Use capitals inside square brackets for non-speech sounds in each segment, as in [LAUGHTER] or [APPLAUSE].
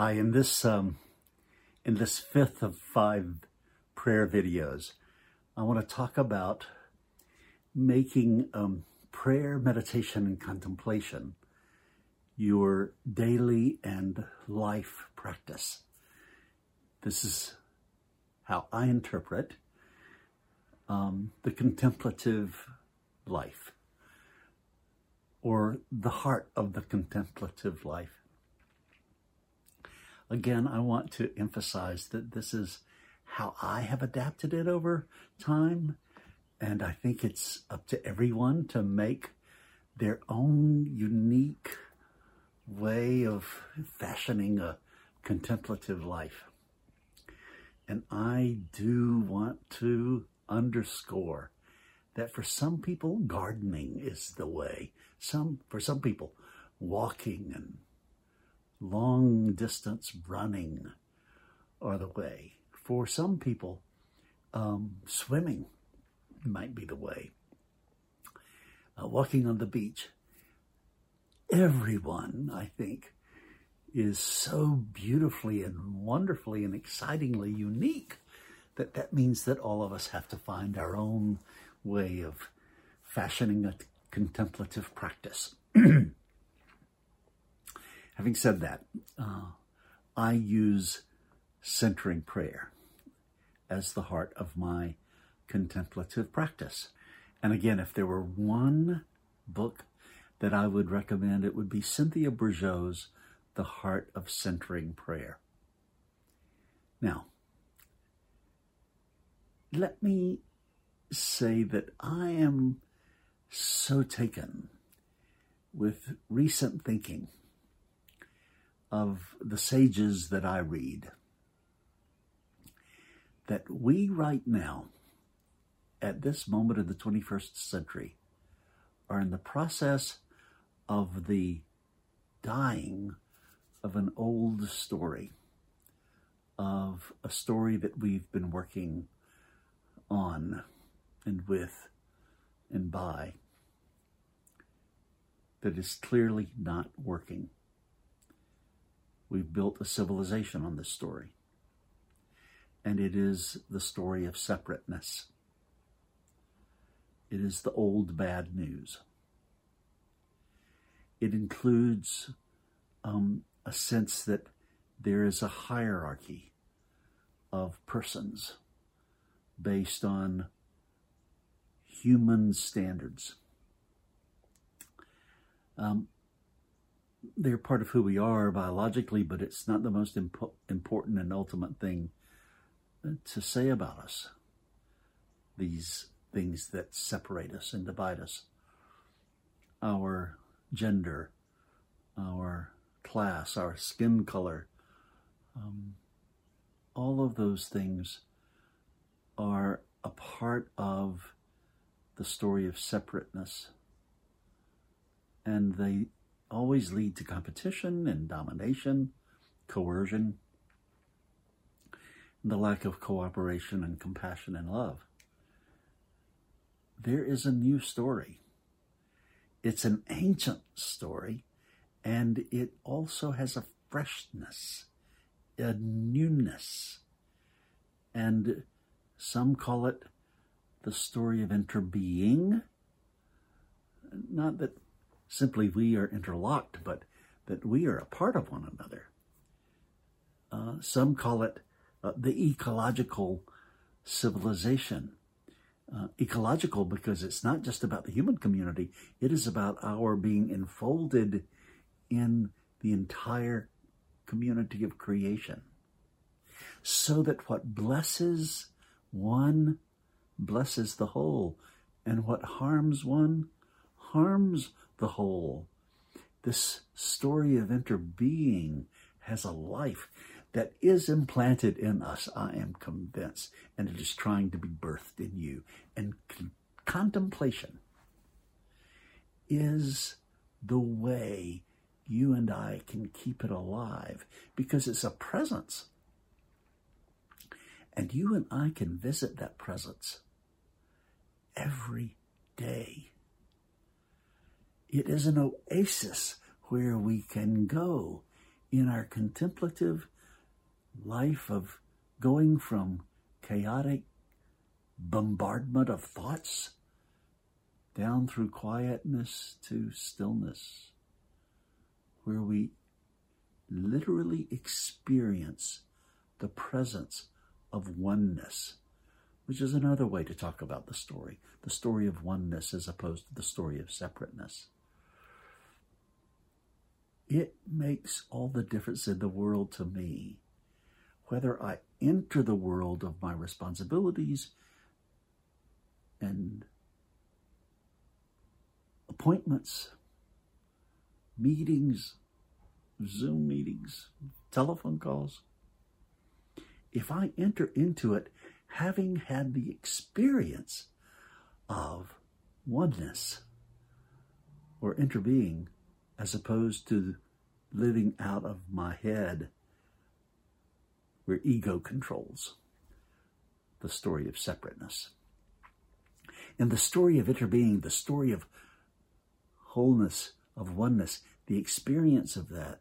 Hi, in this um, in this fifth of five prayer videos, I want to talk about making um, prayer, meditation, and contemplation your daily and life practice. This is how I interpret um, the contemplative life or the heart of the contemplative life. Again, I want to emphasize that this is how I have adapted it over time. And I think it's up to everyone to make their own unique way of fashioning a contemplative life. And I do want to underscore that for some people, gardening is the way. Some, for some people, walking and long distance running are the way. For some people, um, swimming might be the way. Uh, walking on the beach. Everyone, I think, is so beautifully and wonderfully and excitingly unique that that means that all of us have to find our own way of fashioning a contemplative practice. [CLEARS THROAT] Having said that, uh, I use centering prayer as the heart of my contemplative practice. And again, if there were one book that I would recommend, it would be Cynthia Bourgeault's The Heart of Centering Prayer. Now, let me say that I am so taken with recent thinking of the sages that I read that we right now, at this moment of the 21st century, are in the process of the dying of an old story, of a story that we've been working on and with and by that is clearly not working. We've built a civilization on this story. And it is the story of separateness. It is the old bad news. It includes um, a sense that there is a hierarchy of persons based on human standards. Um, they're part of who we are biologically, but it's not the most impo- important and ultimate thing to say about us. These things that separate us and divide us. Our gender, our class, our skin color, um, all of those things are a part of the story of separateness. And they always lead to competition and domination, coercion, and the lack of cooperation and compassion and love. There is a new story. It's an ancient story, and it also has a freshness, a newness. And some call it the story of interbeing. Not that simply we are interlocked, but that we are a part of one another. Uh, some call it uh, the ecological civilization. Uh, ecological because it's not just about the human community, it is about our being enfolded in the entire community of creation. So that what blesses one blesses the whole, and what harms one harms the whole. This story of interbeing has a life that is implanted in us, I am convinced, and it is trying to be birthed in you. And con- contemplation is the way you and I can keep it alive because it's a presence. And you and I can visit that presence every day. It is an oasis where we can go in our contemplative life of going from chaotic bombardment of thoughts down through quietness to stillness, where we literally experience the presence of oneness, which is another way to talk about the story the story of oneness as opposed to the story of separateness. It makes all the difference in the world to me whether I enter the world of my responsibilities and appointments, meetings, Zoom meetings, telephone calls. If I enter into it having had the experience of oneness or interbeing as opposed to living out of my head where ego controls the story of separateness. In the story of interbeing, the story of wholeness, of oneness, the experience of that,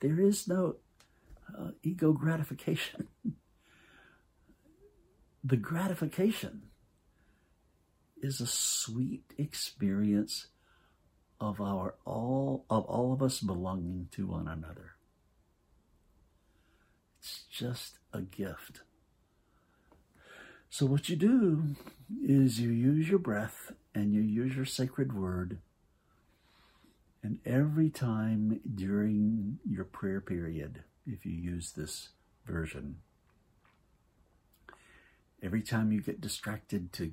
there is no uh, ego gratification. [LAUGHS] the gratification is a sweet experience of our all of all of us belonging to one another. It's just a gift. So what you do is you use your breath and you use your sacred word. And every time during your prayer period, if you use this version, every time you get distracted to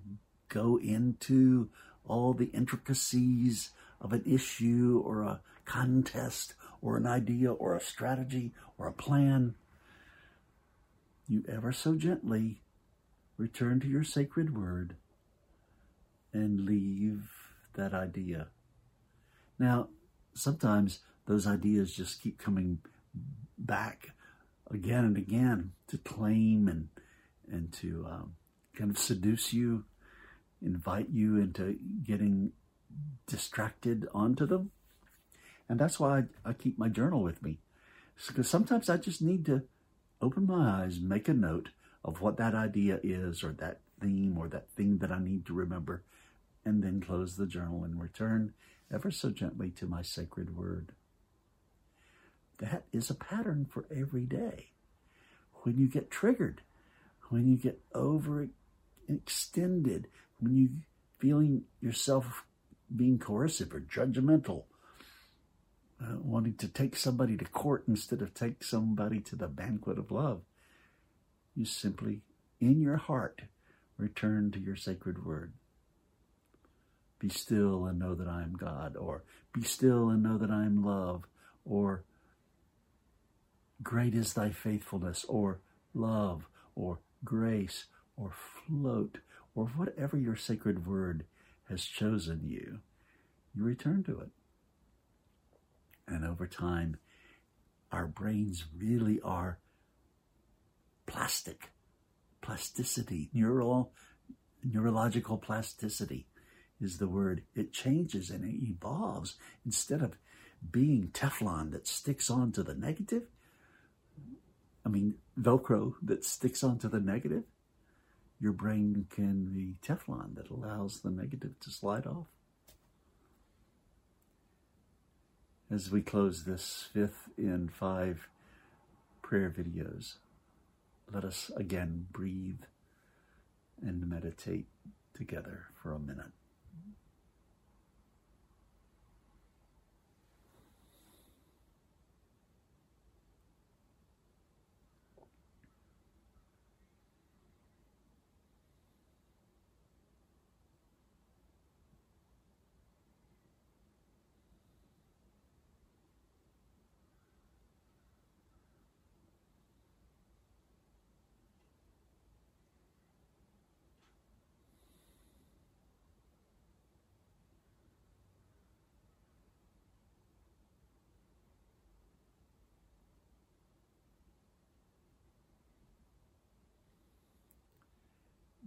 go into all the intricacies of an issue or a contest or an idea or a strategy or a plan, you ever so gently return to your sacred word and leave that idea. Now, sometimes those ideas just keep coming back again and again to claim and and to um, kind of seduce you, invite you into getting distracted onto them. And that's why I, I keep my journal with me. Because sometimes I just need to open my eyes, make a note of what that idea is, or that theme, or that thing that I need to remember, and then close the journal and return ever so gently to my sacred word. That is a pattern for every day. When you get triggered, when you get overextended, when you feeling yourself being coercive or judgmental, uh, wanting to take somebody to court instead of take somebody to the banquet of love. You simply, in your heart, return to your sacred word. Be still and know that I am God, or be still and know that I am love, or great is thy faithfulness, or love, or grace, or float, or whatever your sacred word has chosen you. You return to it. And over time, our brains really are plastic, plasticity, neural, neurological plasticity is the word. It changes and it evolves. Instead of being Teflon that sticks onto the negative, I mean, Velcro that sticks onto the negative, your brain can be Teflon that allows the negative to slide off. as we close this fifth in five prayer videos, let us again breathe and meditate together for a minute.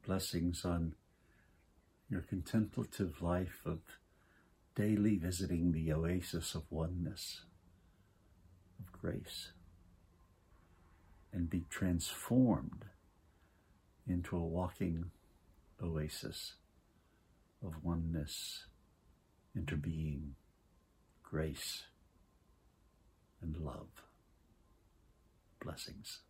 Blessings on your contemplative life of daily visiting the oasis of oneness, of grace and be transformed into a walking oasis of oneness, interbeing, grace, and love. Blessings.